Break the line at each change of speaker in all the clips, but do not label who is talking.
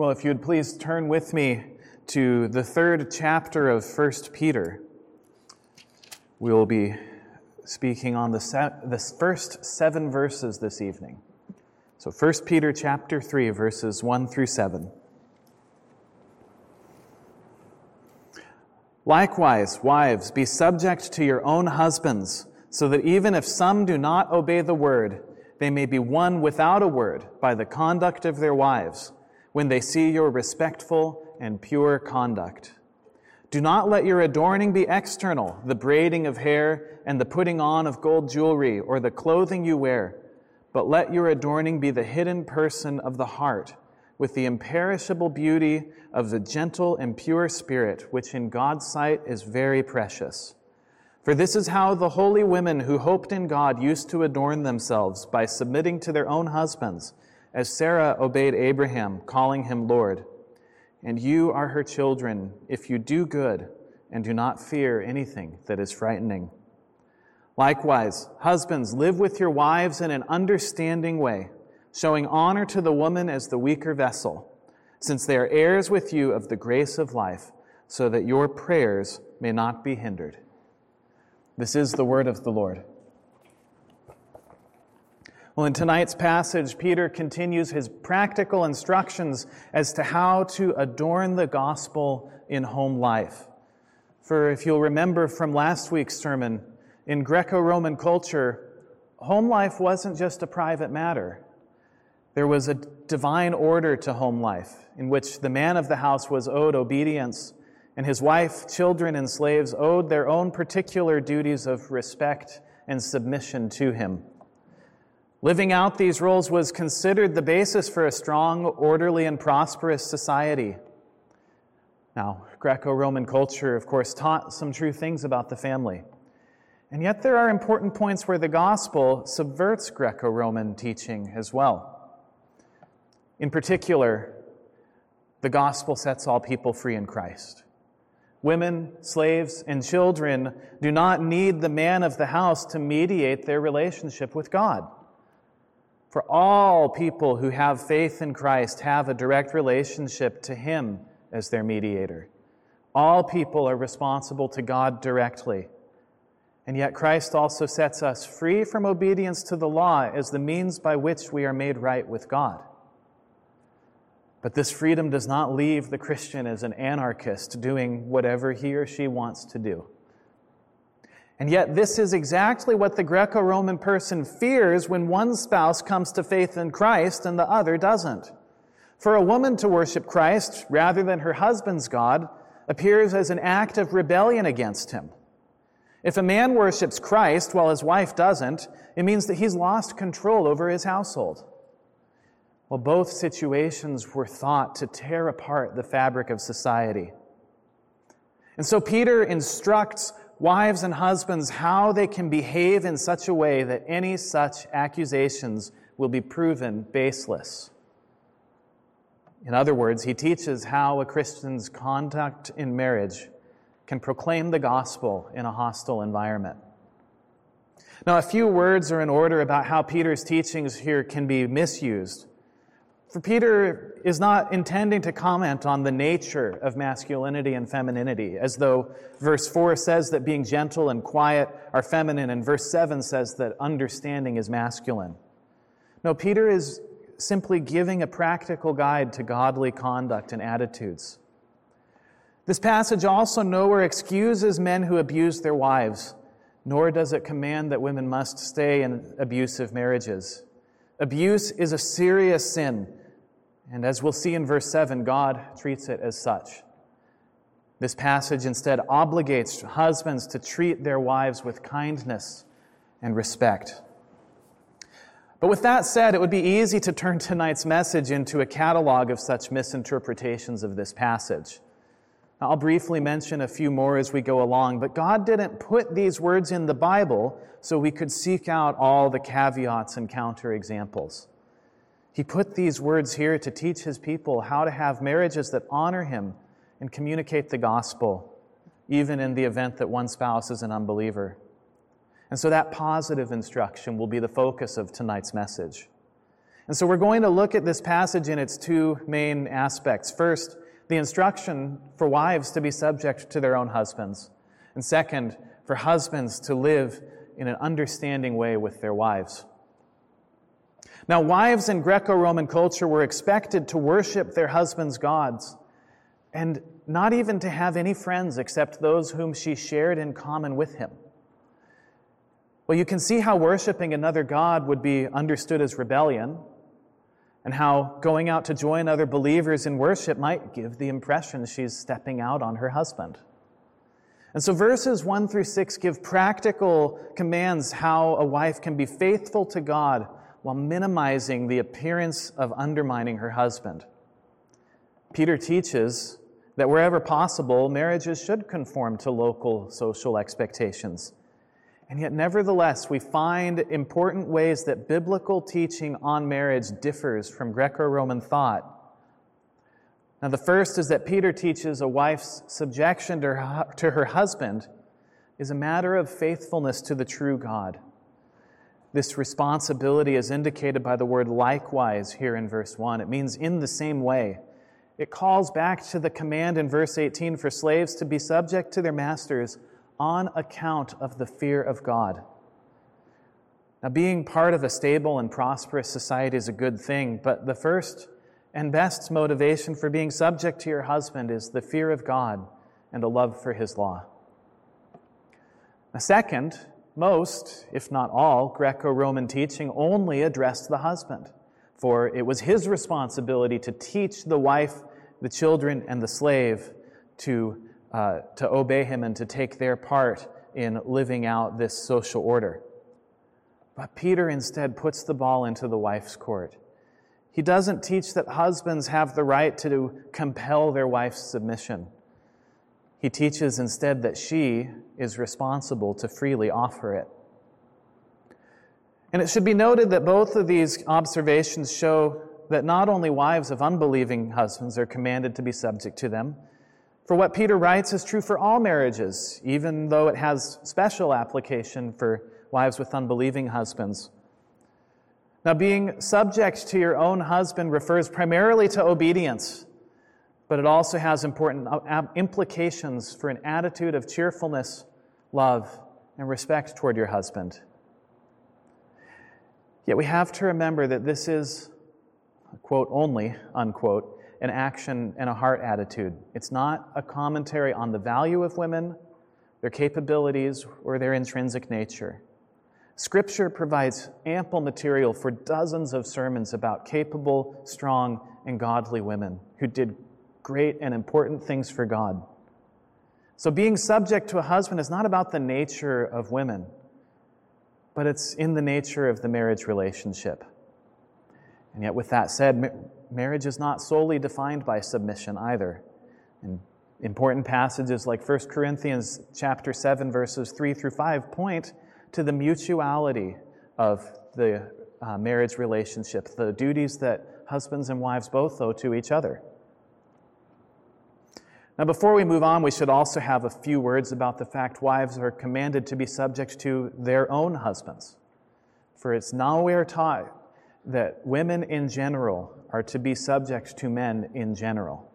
Well, if you'd please turn with me to the third chapter of 1 Peter. We will be speaking on the, se- the first seven verses this evening. So 1 Peter chapter 3 verses 1 through 7. Likewise, wives, be subject to your own husbands, so that even if some do not obey the word, they may be won without a word by the conduct of their wives when they see your respectful and pure conduct. Do not let your adorning be external, the braiding of hair and the putting on of gold jewelry or the clothing you wear, but let your adorning be the hidden person of the heart, with the imperishable beauty of the gentle and pure spirit, which in God's sight is very precious. For this is how the holy women who hoped in God used to adorn themselves by submitting to their own husbands as Sarah obeyed Abraham, calling him Lord. And you are her children if you do good and do not fear anything that is frightening. Likewise, husbands, live with your wives in an understanding way, showing honor to the woman as the weaker vessel, since they are heirs with you of the grace of life, so that your prayers may not be hindered. This is the word of the Lord. Well, in tonight's passage, Peter continues his practical instructions as to how to adorn the gospel in home life. For if you'll remember from last week's sermon, in Greco Roman culture, home life wasn't just a private matter. There was a divine order to home life in which the man of the house was owed obedience, and his wife, children, and slaves owed their own particular duties of respect and submission to him. Living out these roles was considered the basis for a strong, orderly, and prosperous society. Now, Greco Roman culture, of course, taught some true things about the family. And yet, there are important points where the gospel subverts Greco Roman teaching as well. In particular, the gospel sets all people free in Christ. Women, slaves, and children do not need the man of the house to mediate their relationship with God. For all people who have faith in Christ have a direct relationship to Him as their mediator. All people are responsible to God directly. And yet, Christ also sets us free from obedience to the law as the means by which we are made right with God. But this freedom does not leave the Christian as an anarchist doing whatever he or she wants to do. And yet, this is exactly what the Greco Roman person fears when one spouse comes to faith in Christ and the other doesn't. For a woman to worship Christ rather than her husband's God appears as an act of rebellion against him. If a man worships Christ while his wife doesn't, it means that he's lost control over his household. Well, both situations were thought to tear apart the fabric of society. And so Peter instructs wives and husbands how they can behave in such a way that any such accusations will be proven baseless. In other words, he teaches how a Christian's conduct in marriage can proclaim the gospel in a hostile environment. Now, a few words are in order about how Peter's teachings here can be misused. For Peter is not intending to comment on the nature of masculinity and femininity, as though verse 4 says that being gentle and quiet are feminine, and verse 7 says that understanding is masculine. No, Peter is simply giving a practical guide to godly conduct and attitudes. This passage also nowhere excuses men who abuse their wives, nor does it command that women must stay in abusive marriages. Abuse is a serious sin and as we'll see in verse 7, God treats it as such. This passage instead obligates husbands to treat their wives with kindness and respect. But with that said, it would be easy to turn tonight's message into a catalog of such misinterpretations of this passage. I'll briefly mention a few more as we go along, but God didn't put these words in the Bible so we could seek out all the caveats and counterexamples. He put these words here to teach his people how to have marriages that honor him and communicate the gospel, even in the event that one spouse is an unbeliever. And so that positive instruction will be the focus of tonight's message. And so we're going to look at this passage in its two main aspects. First, the instruction for wives to be subject to their own husbands. And second, for husbands to live in an understanding way with their wives. Now, wives in Greco Roman culture were expected to worship their husbands' gods and not even to have any friends except those whom she shared in common with him. Well, you can see how worshiping another God would be understood as rebellion, and how going out to join other believers in worship might give the impression she's stepping out on her husband. And so verses 1 through 6 give practical commands how a wife can be faithful to God while minimizing the appearance of undermining her husband. Peter teaches that wherever possible, marriages should conform to local social expectations. And yet, nevertheless, we find important ways that biblical teaching on marriage differs from Greco Roman thought. Now, the first is that Peter teaches a wife's subjection to her, to her husband is a matter of faithfulness to the true God. This responsibility is indicated by the word likewise here in verse 1. It means in the same way. It calls back to the command in verse 18 for slaves to be subject to their masters on account of the fear of God. Now, being part of a stable and prosperous society is a good thing, but the first and best motivation for being subject to your husband is the fear of God and a love for his law. A second, most, if not all, Greco Roman teaching only addressed the husband, for it was his responsibility to teach the wife, the children, and the slave to uh, to obey him and to take their part in living out this social order. But Peter instead puts the ball into the wife's court. He doesn't teach that husbands have the right to compel their wife's submission. He teaches instead that she is responsible to freely offer it. And it should be noted that both of these observations show that not only wives of unbelieving husbands are commanded to be subject to them, for what Peter writes is true for all marriages, even though it has special application for wives with unbelieving husbands. Now, being subject to your own husband refers primarily to obedience, but it also has important uh, implications for an attitude of cheerfulness, love, and respect toward your husband. Yet we have to remember that this is, quote, only, unquote, an action and a heart attitude. It's not a commentary on the value of women, their capabilities, or their intrinsic nature. Scripture provides ample material for dozens of sermons about capable, strong, and godly women who did great and important things for God. So, being subject to a husband is not about the nature of women, but it's in the nature of the marriage relationship. And yet, with that said, marriage is not solely defined by submission either. And important passages like 1 Corinthians chapter 7 verses 3 through 5 point to the mutuality of the uh, marriage relationship, the duties that husbands and wives both owe to each other. Now, before we move on, we should also have a few words about the fact wives are commanded to be subject to their own husbands. For it's nowhere taught that women in general are to be subject to men in general.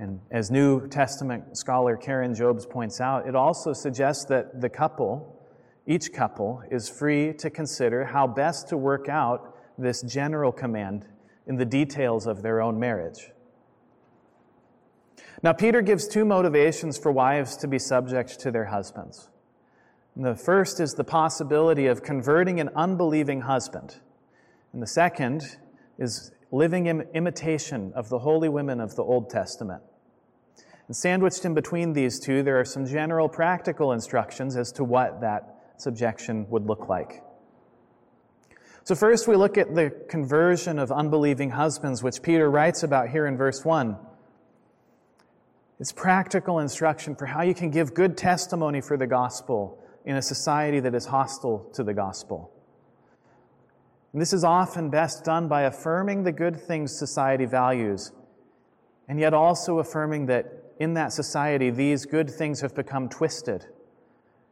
And as New Testament scholar Karen Jobes points out, it also suggests that the couple, each couple, is free to consider how best to work out this general command in the details of their own marriage. Now, Peter gives two motivations for wives to be subject to their husbands. And the first is the possibility of converting an unbelieving husband and the second is living in imitation of the holy women of the Old Testament. And sandwiched in between these two, there are some general practical instructions as to what that subjection would look like. So, first, we look at the conversion of unbelieving husbands, which Peter writes about here in verse 1. It's practical instruction for how you can give good testimony for the gospel in a society that is hostile to the gospel. And this is often best done by affirming the good things society values, and yet also affirming that in that society these good things have become twisted,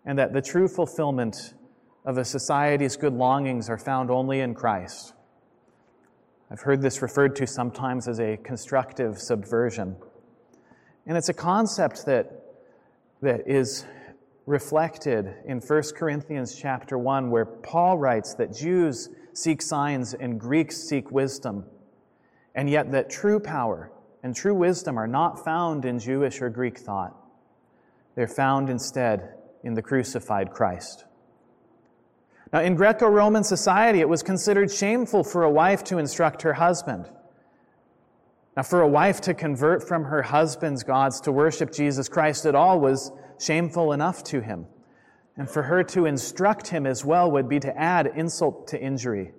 and that the true fulfillment of a society's good longings are found only in Christ. I've heard this referred to sometimes as a constructive subversion. And it's a concept that, that is reflected in 1 Corinthians chapter 1, where Paul writes that Jews seek signs and Greeks seek wisdom, and yet that true power and true wisdom are not found in Jewish or Greek thought. They're found instead in the crucified Christ. Now, in Greco Roman society, it was considered shameful for a wife to instruct her husband. Now, for a wife to convert from her husband's gods to worship Jesus Christ at all was shameful enough to him. And for her to instruct him as well would be to add insult to injury.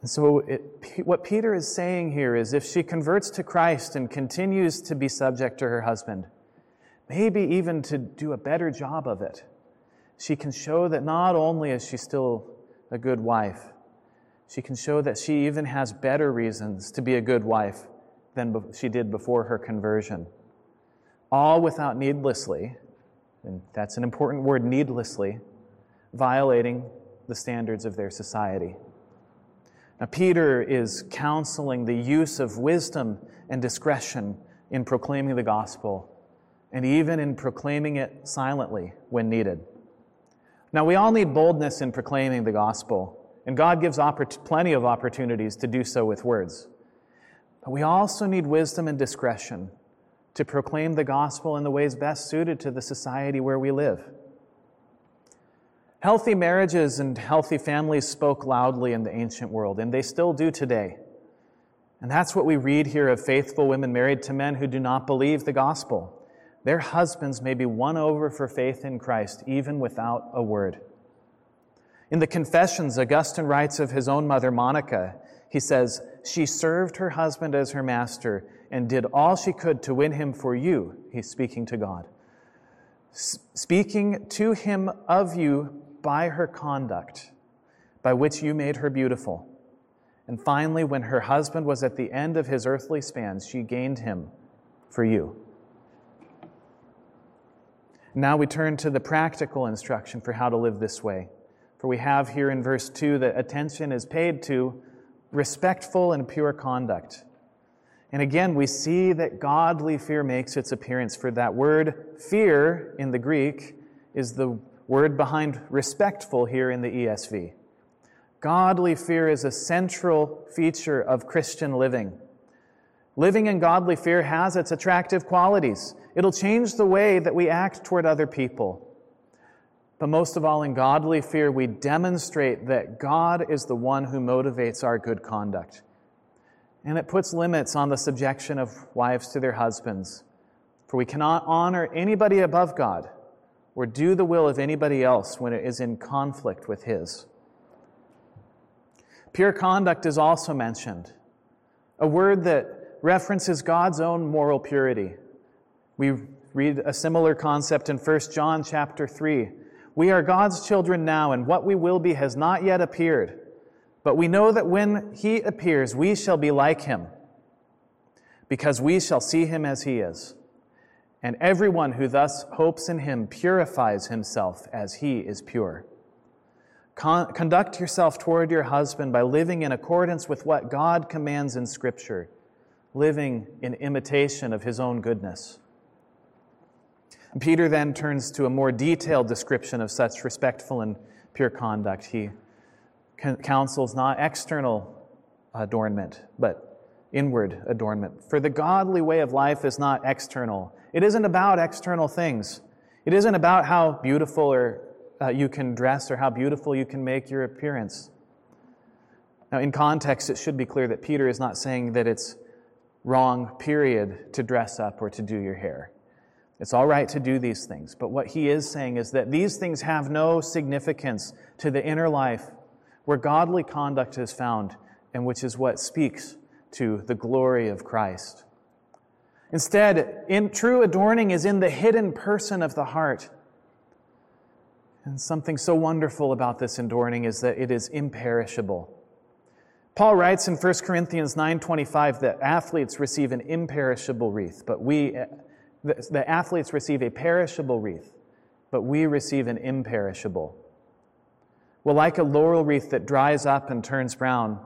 And so, it, what Peter is saying here is if she converts to Christ and continues to be subject to her husband, maybe even to do a better job of it, she can show that not only is she still a good wife, she can show that she even has better reasons to be a good wife than she did before her conversion. All without needlessly, and that's an important word, needlessly, violating the standards of their society. Now, Peter is counseling the use of wisdom and discretion in proclaiming the gospel, and even in proclaiming it silently when needed. Now, we all need boldness in proclaiming the gospel, and God gives oppor- plenty of opportunities to do so with words. But we also need wisdom and discretion to proclaim the gospel in the ways best suited to the society where we live. Healthy marriages and healthy families spoke loudly in the ancient world, and they still do today. And that's what we read here of faithful women married to men who do not believe the gospel. Their husbands may be won over for faith in Christ, even without a word. In the Confessions, Augustine writes of his own mother, Monica. He says, She served her husband as her master and did all she could to win him for you. He's speaking to God. S- speaking to him of you by her conduct, by which you made her beautiful. And finally, when her husband was at the end of his earthly span, she gained him for you. Now we turn to the practical instruction for how to live this way. For we have here in verse 2 that attention is paid to respectful and pure conduct. And again, we see that godly fear makes its appearance, for that word fear in the Greek is the word behind respectful here in the ESV. Godly fear is a central feature of Christian living. Living in godly fear has its attractive qualities. It'll change the way that we act toward other people. But most of all, in godly fear, we demonstrate that God is the one who motivates our good conduct and it puts limits on the subjection of wives to their husbands. For we cannot honor anybody above God or do the will of anybody else when it is in conflict with His. Pure conduct is also mentioned, a word that references God's own moral purity. We read a similar concept in 1 John chapter 3. We are God's children now, and what we will be has not yet appeared. But we know that when he appears, we shall be like him, because we shall see him as he is. And everyone who thus hopes in him purifies himself as he is pure. Con- conduct yourself toward your husband by living in accordance with what God commands in Scripture, living in imitation of his own goodness. Peter then turns to a more detailed description of such respectful and pure conduct. He counsels not external adornment, but inward adornment. For the godly way of life is not external. It isn't about external things. It isn't about how beautiful or uh, you can dress or how beautiful you can make your appearance. Now, in context, it should be clear that Peter is not saying that it's wrong, period, to dress up or to do your hair. It's all right to do these things. But what he is saying is that these things have no significance to the inner life where godly conduct is found and which is what speaks to the glory of Christ. Instead, in true adorning is in the hidden person of the heart. And something so wonderful about this adorning is that it is imperishable. Paul writes in 1 Corinthians 9:25 that athletes receive an imperishable wreath, but we the, the athletes receive a perishable wreath, but we receive an imperishable. Well, like a laurel wreath that dries up and turns brown,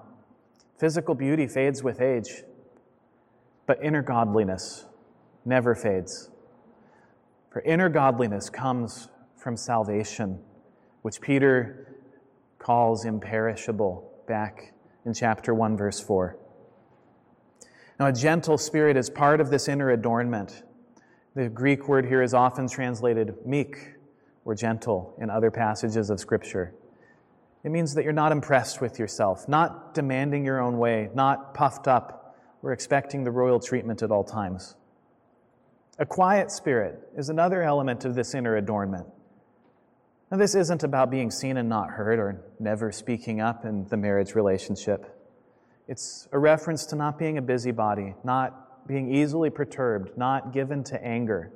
Physical beauty fades with age, but inner godliness never fades. For inner godliness comes from salvation, which Peter calls imperishable back in chapter 1, verse 4. Now, a gentle spirit is part of this inner adornment. The Greek word here is often translated meek or gentle in other passages of Scripture. It means that you're not impressed with yourself, not demanding your own way, not puffed up or expecting the royal treatment at all times. A quiet spirit is another element of this inner adornment. Now, this isn't about being seen and not heard or never speaking up in the marriage relationship. It's a reference to not being a busybody, not being easily perturbed, not given to anger.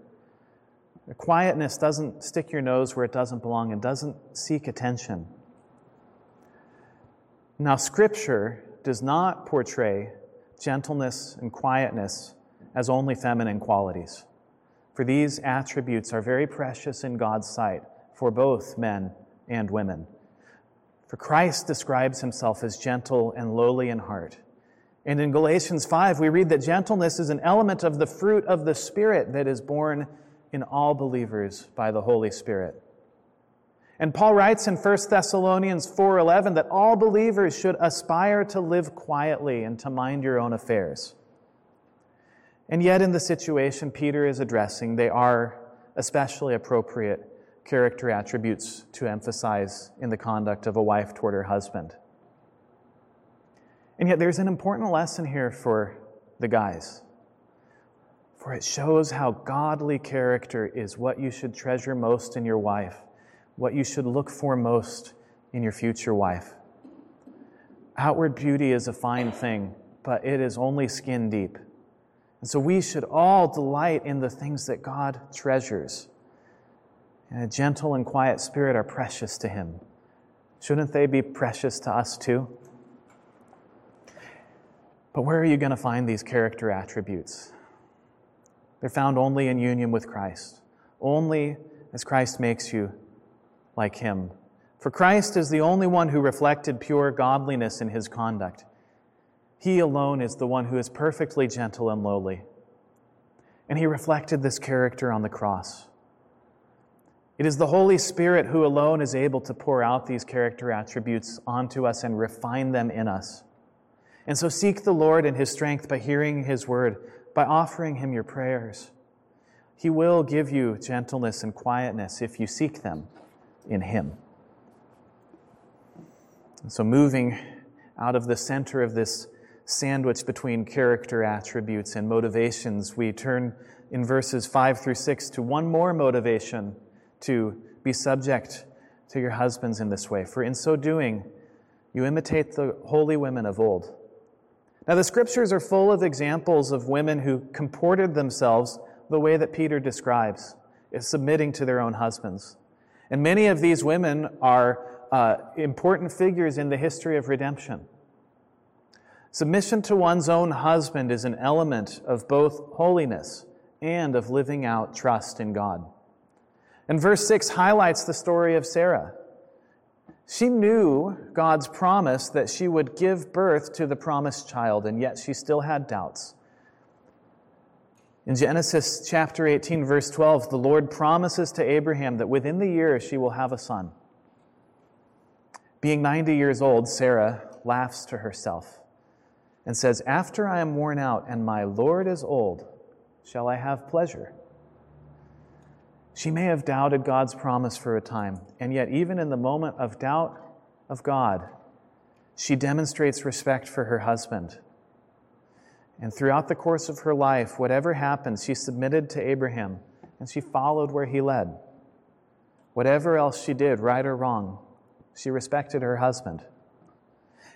Quietness doesn't stick your nose where it doesn't belong and doesn't seek attention. Now, Scripture does not portray gentleness and quietness as only feminine qualities, for these attributes are very precious in God's sight for both men and women. For Christ describes himself as gentle and lowly in heart. And in Galatians 5, we read that gentleness is an element of the fruit of the Spirit that is born in all believers by the Holy Spirit. And Paul writes in 1 Thessalonians 4:11 that all believers should aspire to live quietly and to mind your own affairs. And yet in the situation Peter is addressing, they are especially appropriate character attributes to emphasize in the conduct of a wife toward her husband. And yet there's an important lesson here for the guys. For it shows how godly character is what you should treasure most in your wife what you should look for most in your future wife. Outward beauty is a fine thing, but it is only skin deep. And so we should all delight in the things that God treasures. And a gentle and quiet spirit are precious to Him. Shouldn't they be precious to us too? But where are you going to find these character attributes? They're found only in union with Christ, only as Christ makes you like him. For Christ is the only one who reflected pure godliness in his conduct. He alone is the one who is perfectly gentle and lowly. And he reflected this character on the cross. It is the Holy Spirit who alone is able to pour out these character attributes onto us and refine them in us. And so seek the Lord in his strength by hearing his word, by offering him your prayers. He will give you gentleness and quietness if you seek them in Him. And so, moving out of the center of this sandwich between character attributes and motivations, we turn in verses 5 through 6 to one more motivation to be subject to your husbands in this way. For in so doing, you imitate the holy women of old. Now, the scriptures are full of examples of women who comported themselves the way that Peter describes, submitting to their own husbands. And many of these women are uh, important figures in the history of redemption. Submission to one's own husband is an element of both holiness and of living out trust in God. And verse 6 highlights the story of Sarah. She knew God's promise that she would give birth to the promised child, and yet she still had doubts. In Genesis chapter 18, verse 12, the Lord promises to Abraham that within the year she will have a son. Being 90 years old, Sarah laughs to herself and says, After I am worn out and my Lord is old, shall I have pleasure? She may have doubted God's promise for a time, and yet, even in the moment of doubt of God, she demonstrates respect for her husband and throughout the course of her life, whatever happened, she submitted to Abraham and she followed where he led. Whatever else she did, right or wrong, she respected her husband.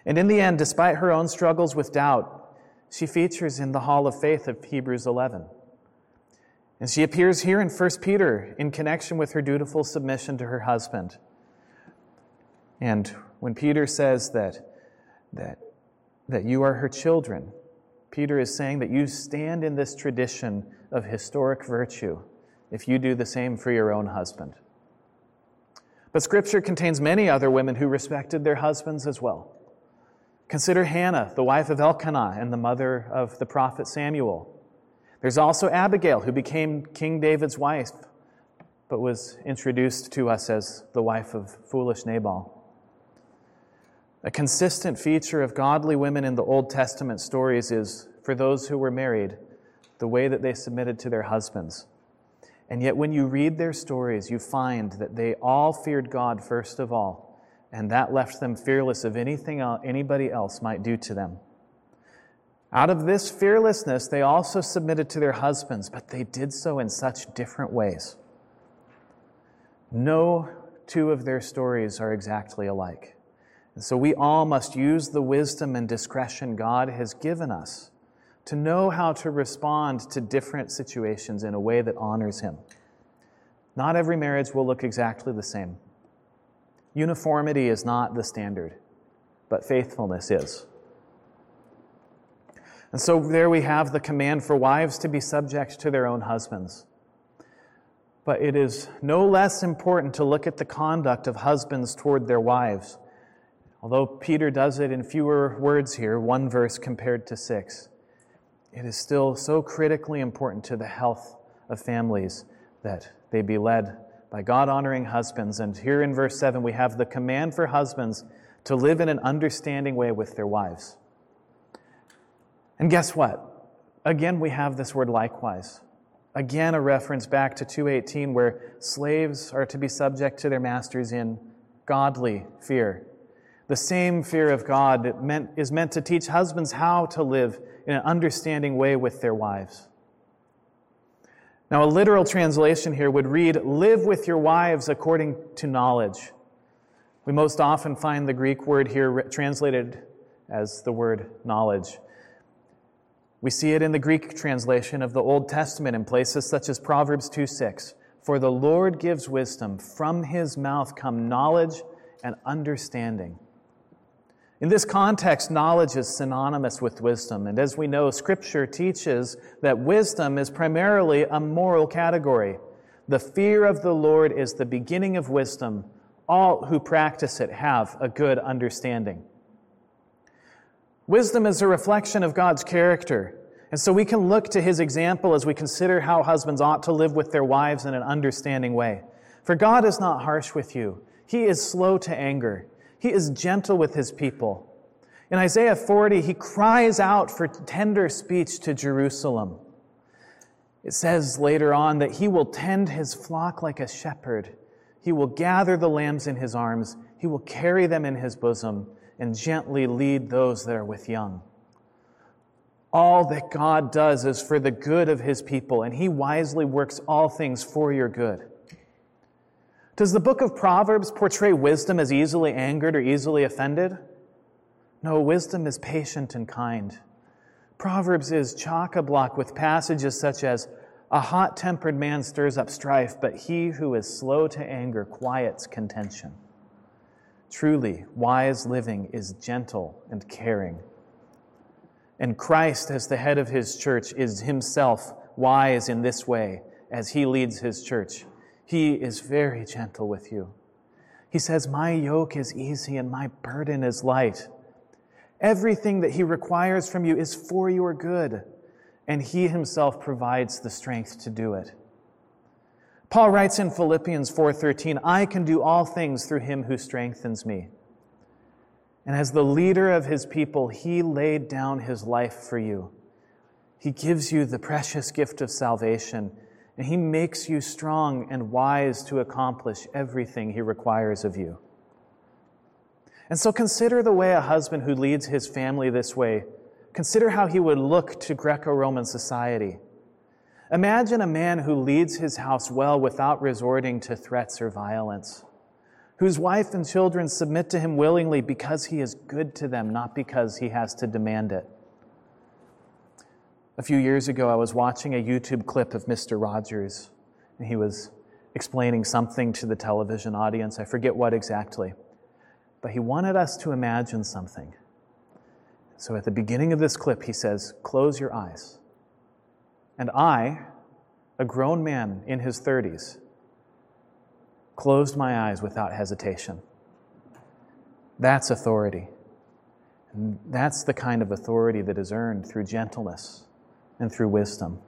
And in the end, despite her own struggles with doubt, she features in the Hall of Faith of Hebrews 11. And she appears here in 1 Peter in connection with her dutiful submission to her husband. And when Peter says that, that, that you are her children, Peter is saying that you stand in this tradition of historic virtue if you do the same for your own husband. But Scripture contains many other women who respected their husbands as well. Consider Hannah, the wife of Elkanah and the mother of the prophet Samuel. There's also Abigail, who became King David's wife, but was introduced to us as the wife of foolish Nabal. A consistent feature of godly women in the Old Testament stories is, for those who were married, the way that they submitted to their husbands. And yet, when you read their stories, you find that they all feared God first of all, and that left them fearless of anything anybody else might do to them. Out of this fearlessness, they also submitted to their husbands, but they did so in such different ways. No two of their stories are exactly alike. And so we all must use the wisdom and discretion God has given us to know how to respond to different situations in a way that honors Him. Not every marriage will look exactly the same. Uniformity is not the standard, but faithfulness is. And so there we have the command for wives to be subject to their own husbands. But it is no less important to look at the conduct of husbands toward their wives. Although Peter does it in fewer words here, one verse compared to six, it is still so critically important to the health of families that they be led by God honoring husbands. And here in verse 7, we have the command for husbands to live in an understanding way with their wives. And guess what? Again, we have this word likewise. Again, a reference back to 218, where slaves are to be subject to their masters in godly fear. The same fear of God meant, is meant to teach husbands how to live in an understanding way with their wives. Now, a literal translation here would read, Live with your wives according to knowledge. We most often find the Greek word here translated as the word knowledge. We see it in the Greek translation of the Old Testament in places such as Proverbs 2 6. For the Lord gives wisdom, from his mouth come knowledge and understanding. In this context, knowledge is synonymous with wisdom. And as we know, Scripture teaches that wisdom is primarily a moral category. The fear of the Lord is the beginning of wisdom. All who practice it have a good understanding. Wisdom is a reflection of God's character. And so we can look to his example as we consider how husbands ought to live with their wives in an understanding way. For God is not harsh with you, he is slow to anger. He is gentle with his people. In Isaiah 40, he cries out for tender speech to Jerusalem. It says later on that he will tend his flock like a shepherd. He will gather the lambs in his arms. He will carry them in his bosom and gently lead those that are with young. All that God does is for the good of his people, and he wisely works all things for your good. Does the book of Proverbs portray wisdom as easily angered or easily offended? No, wisdom is patient and kind. Proverbs is chock a block with passages such as, A hot tempered man stirs up strife, but he who is slow to anger quiets contention. Truly, wise living is gentle and caring. And Christ, as the head of his church, is himself wise in this way as he leads his church. He is very gentle with you. He says, My yoke is easy and my burden is light. Everything that He requires from you is for your good, and He Himself provides the strength to do it. Paul writes in Philippians 4:13, "I can do all things through him who strengthens me." And as the leader of his people, he laid down his life for you. He gives you the precious gift of salvation and He makes you strong and wise to accomplish everything He requires of you. And so consider the way a husband who leads his family this way, consider how he would look to Greco Roman society. Imagine a man who leads his house well without resorting to threats or violence, whose wife and children submit to him willingly because he is good to them, not because he has to demand it. A few years ago, I was watching a YouTube clip of Mr. Rogers, and he was explaining something to the television audience. I forget what exactly. But he wanted us to imagine something. So at the beginning of this clip, he says, Close your eyes. And I, a grown man in his 30s, closed my eyes without hesitation. That's authority. And that's the kind of authority that is earned through gentleness and through wisdom.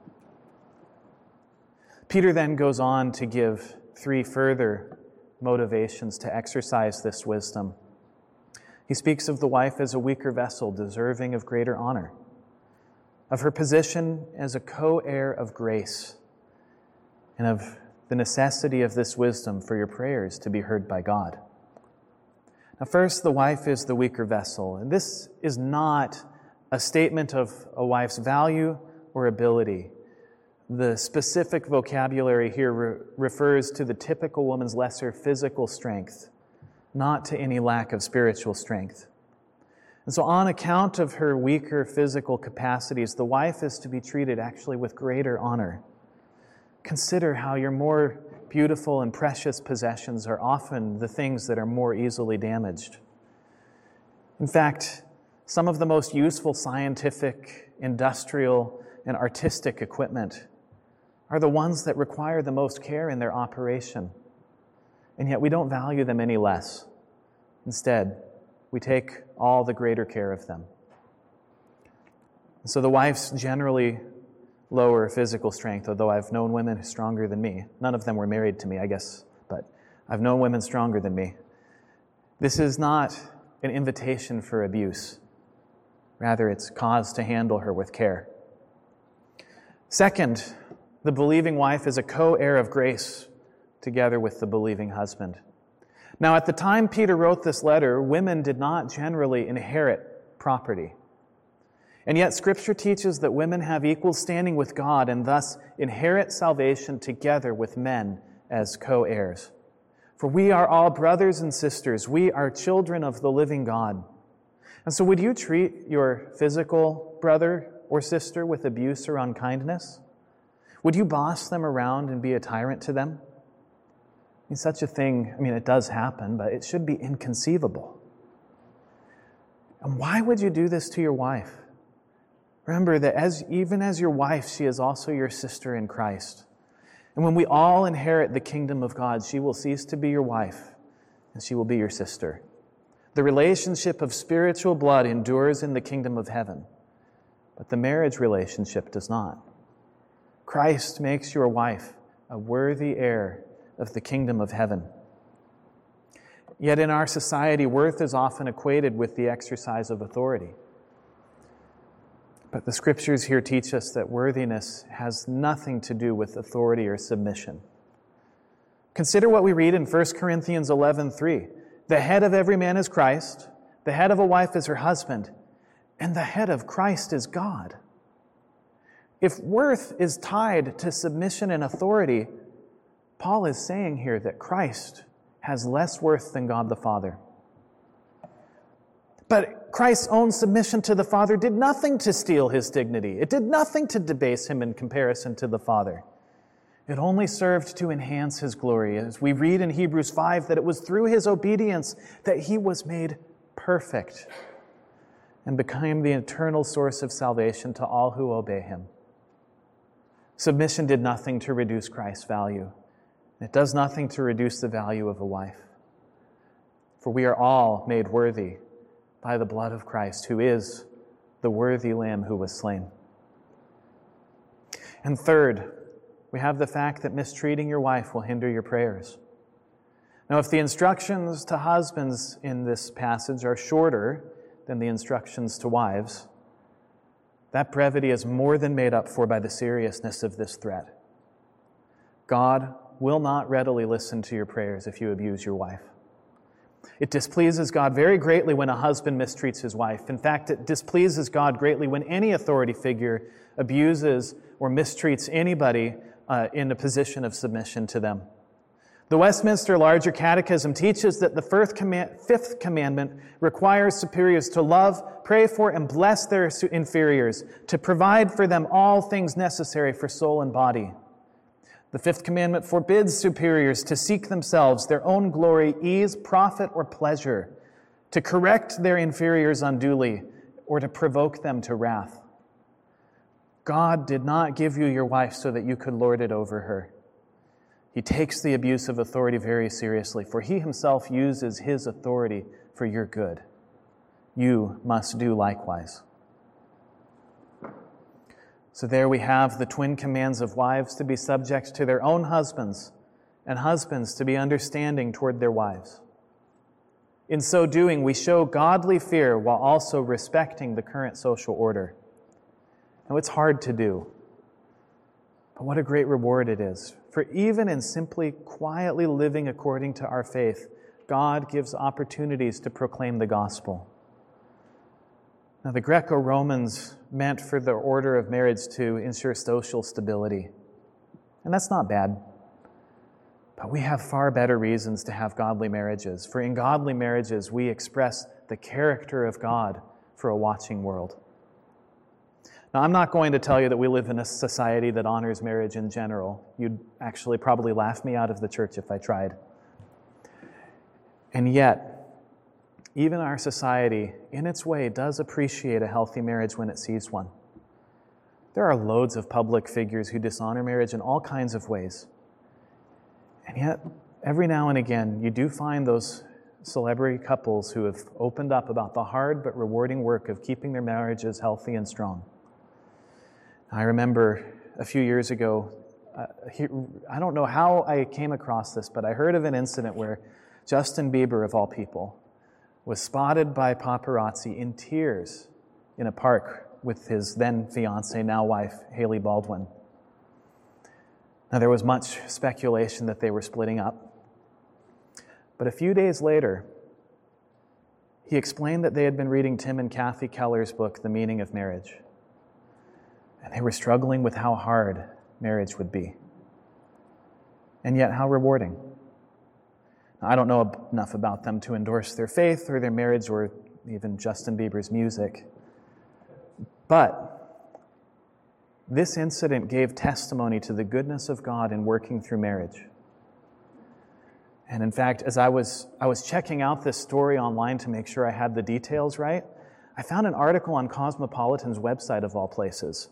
Peter then goes on to give three further motivations to exercise this wisdom. He speaks of the wife as a weaker vessel deserving of greater honor, of her position as a co heir of grace, and of the necessity of this wisdom for your prayers to be heard by God. Now, first, the wife is the weaker vessel. And this is not a statement of a wife's value or ability. The specific vocabulary here re- refers to the typical woman's lesser physical strength, not to any lack of spiritual strength. And so, on account of her weaker physical capacities, the wife is to be treated actually with greater honor. Consider how your more beautiful and precious possessions are often the things that are more easily damaged. In fact, some of the most useful scientific, industrial, and artistic equipment are the ones that require the most care in their operation. And yet we don't value them any less. Instead, we take all the greater care of them. So the wife's generally lower physical strength, although I've known women stronger than me. None of them were married to me, I guess, but I've known women stronger than me. This is not an invitation for abuse. Rather, it's cause to handle her with care. Second, the believing wife is a co heir of grace together with the believing husband. Now, at the time Peter wrote this letter, women did not generally inherit property. And yet, Scripture teaches that women have equal standing with God and thus inherit salvation together with men as co heirs. For we are all brothers and sisters. We are children of the living God. And so, would you treat your physical brother or sister with abuse or unkindness? Would you boss them around and be a tyrant to them? Mean, such a thing, I mean, it does happen, but it should be inconceivable. And why would you do this to your wife? Remember that as, even as your wife, she is also your sister in Christ. And when we all inherit the kingdom of God, she will cease to be your wife and she will be your sister. The relationship of spiritual blood endures in the kingdom of heaven, but the marriage relationship does not. Christ makes your wife a worthy heir of the kingdom of heaven. Yet in our society, worth is often equated with the exercise of authority. But the scriptures here teach us that worthiness has nothing to do with authority or submission. Consider what we read in 1 Corinthians 11:3. The head of every man is Christ, the head of a wife is her husband, and the head of Christ is God. If worth is tied to submission and authority, Paul is saying here that Christ has less worth than God the Father. But Christ's own submission to the Father did nothing to steal his dignity. It did nothing to debase him in comparison to the Father. It only served to enhance his glory. As we read in Hebrews 5, that it was through his obedience that he was made perfect and became the eternal source of salvation to all who obey him. Submission did nothing to reduce Christ's value. It does nothing to reduce the value of a wife. For we are all made worthy by the blood of Christ, who is the worthy Lamb who was slain. And third, we have the fact that mistreating your wife will hinder your prayers. Now, if the instructions to husbands in this passage are shorter than the instructions to wives, that brevity is more than made up for by the seriousness of this threat. God will not readily listen to your prayers if you abuse your wife. It displeases God very greatly when a husband mistreats his wife. In fact, it displeases God greatly when any authority figure abuses or mistreats anybody uh, in a position of submission to them. The Westminster Larger Catechism teaches that the fifth commandment requires superiors to love, pray for, and bless their inferiors, to provide for them all things necessary for soul and body. The fifth commandment forbids superiors to seek themselves their own glory, ease, profit, or pleasure, to correct their inferiors unduly, or to provoke them to wrath. God did not give you your wife so that you could lord it over her. He takes the abuse of authority very seriously, for he himself uses his authority for your good. you must do likewise. So there we have the twin commands of wives to be subject to their own husbands, and husbands to be understanding toward their wives. In so doing, we show godly fear while also respecting the current social order. Now, it's hard to do, but what a great reward it is. For even in simply quietly living according to our faith, God gives opportunities to proclaim the gospel. Now, the Greco Romans meant for the order of marriage to ensure social stability. And that's not bad. But we have far better reasons to have godly marriages. For in godly marriages, we express the character of God for a watching world. Now, I'm not going to tell you that we live in a society that honors marriage in general. You'd actually probably laugh me out of the church if I tried. And yet, even our society, in its way, does appreciate a healthy marriage when it sees one. There are loads of public figures who dishonor marriage in all kinds of ways. And yet, every now and again, you do find those celebrity couples who have opened up about the hard but rewarding work of keeping their marriages healthy and strong. I remember a few years ago, uh, he, I don't know how I came across this, but I heard of an incident where Justin Bieber, of all people, was spotted by paparazzi in tears in a park with his then fiancee, now wife, Hailey Baldwin. Now, there was much speculation that they were splitting up. But a few days later, he explained that they had been reading Tim and Kathy Keller's book, The Meaning of Marriage. And they were struggling with how hard marriage would be, and yet how rewarding. I don't know enough about them to endorse their faith or their marriage or even Justin Bieber's music. But this incident gave testimony to the goodness of God in working through marriage. And in fact, as I was, I was checking out this story online to make sure I had the details right, I found an article on Cosmopolitan's website, of all places,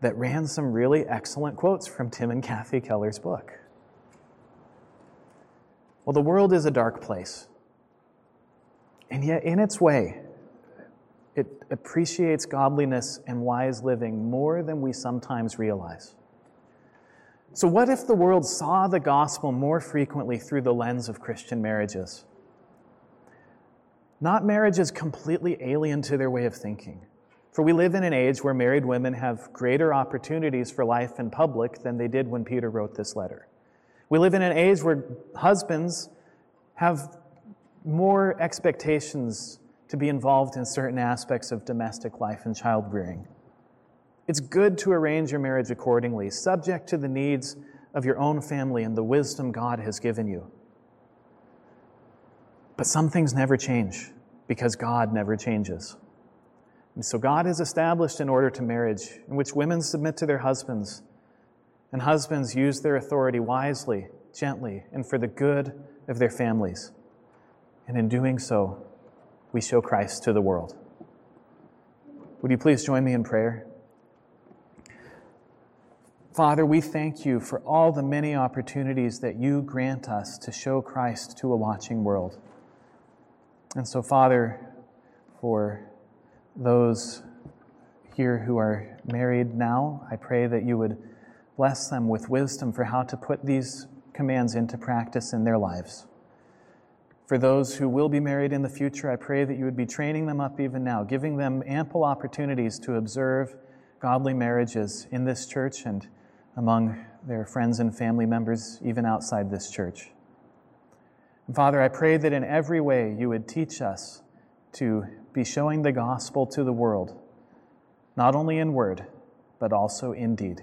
that ran some really excellent quotes from Tim and Kathy Keller's book. Well, the world is a dark place. And yet, in its way, it appreciates godliness and wise living more than we sometimes realize. So, what if the world saw the gospel more frequently through the lens of Christian marriages? Not marriages completely alien to their way of thinking. For we live in an age where married women have greater opportunities for life in public than they did when Peter wrote this letter. We live in an age where husbands have more expectations to be involved in certain aspects of domestic life and child rearing. It's good to arrange your marriage accordingly, subject to the needs of your own family and the wisdom God has given you. But some things never change because God never changes. And so God has established an order to marriage in which women submit to their husbands and husbands use their authority wisely, gently, and for the good of their families. And in doing so, we show Christ to the world. Would you please join me in prayer? Father, we thank you for all the many opportunities that you grant us to show Christ to a watching world. And so, Father, for those here who are married now, I pray that you would Bless them with wisdom for how to put these commands into practice in their lives. For those who will be married in the future, I pray that you would be training them up even now, giving them ample opportunities to observe godly marriages in this church and among their friends and family members, even outside this church. And Father, I pray that in every way you would teach us to be showing the gospel to the world, not only in word, but also in deed.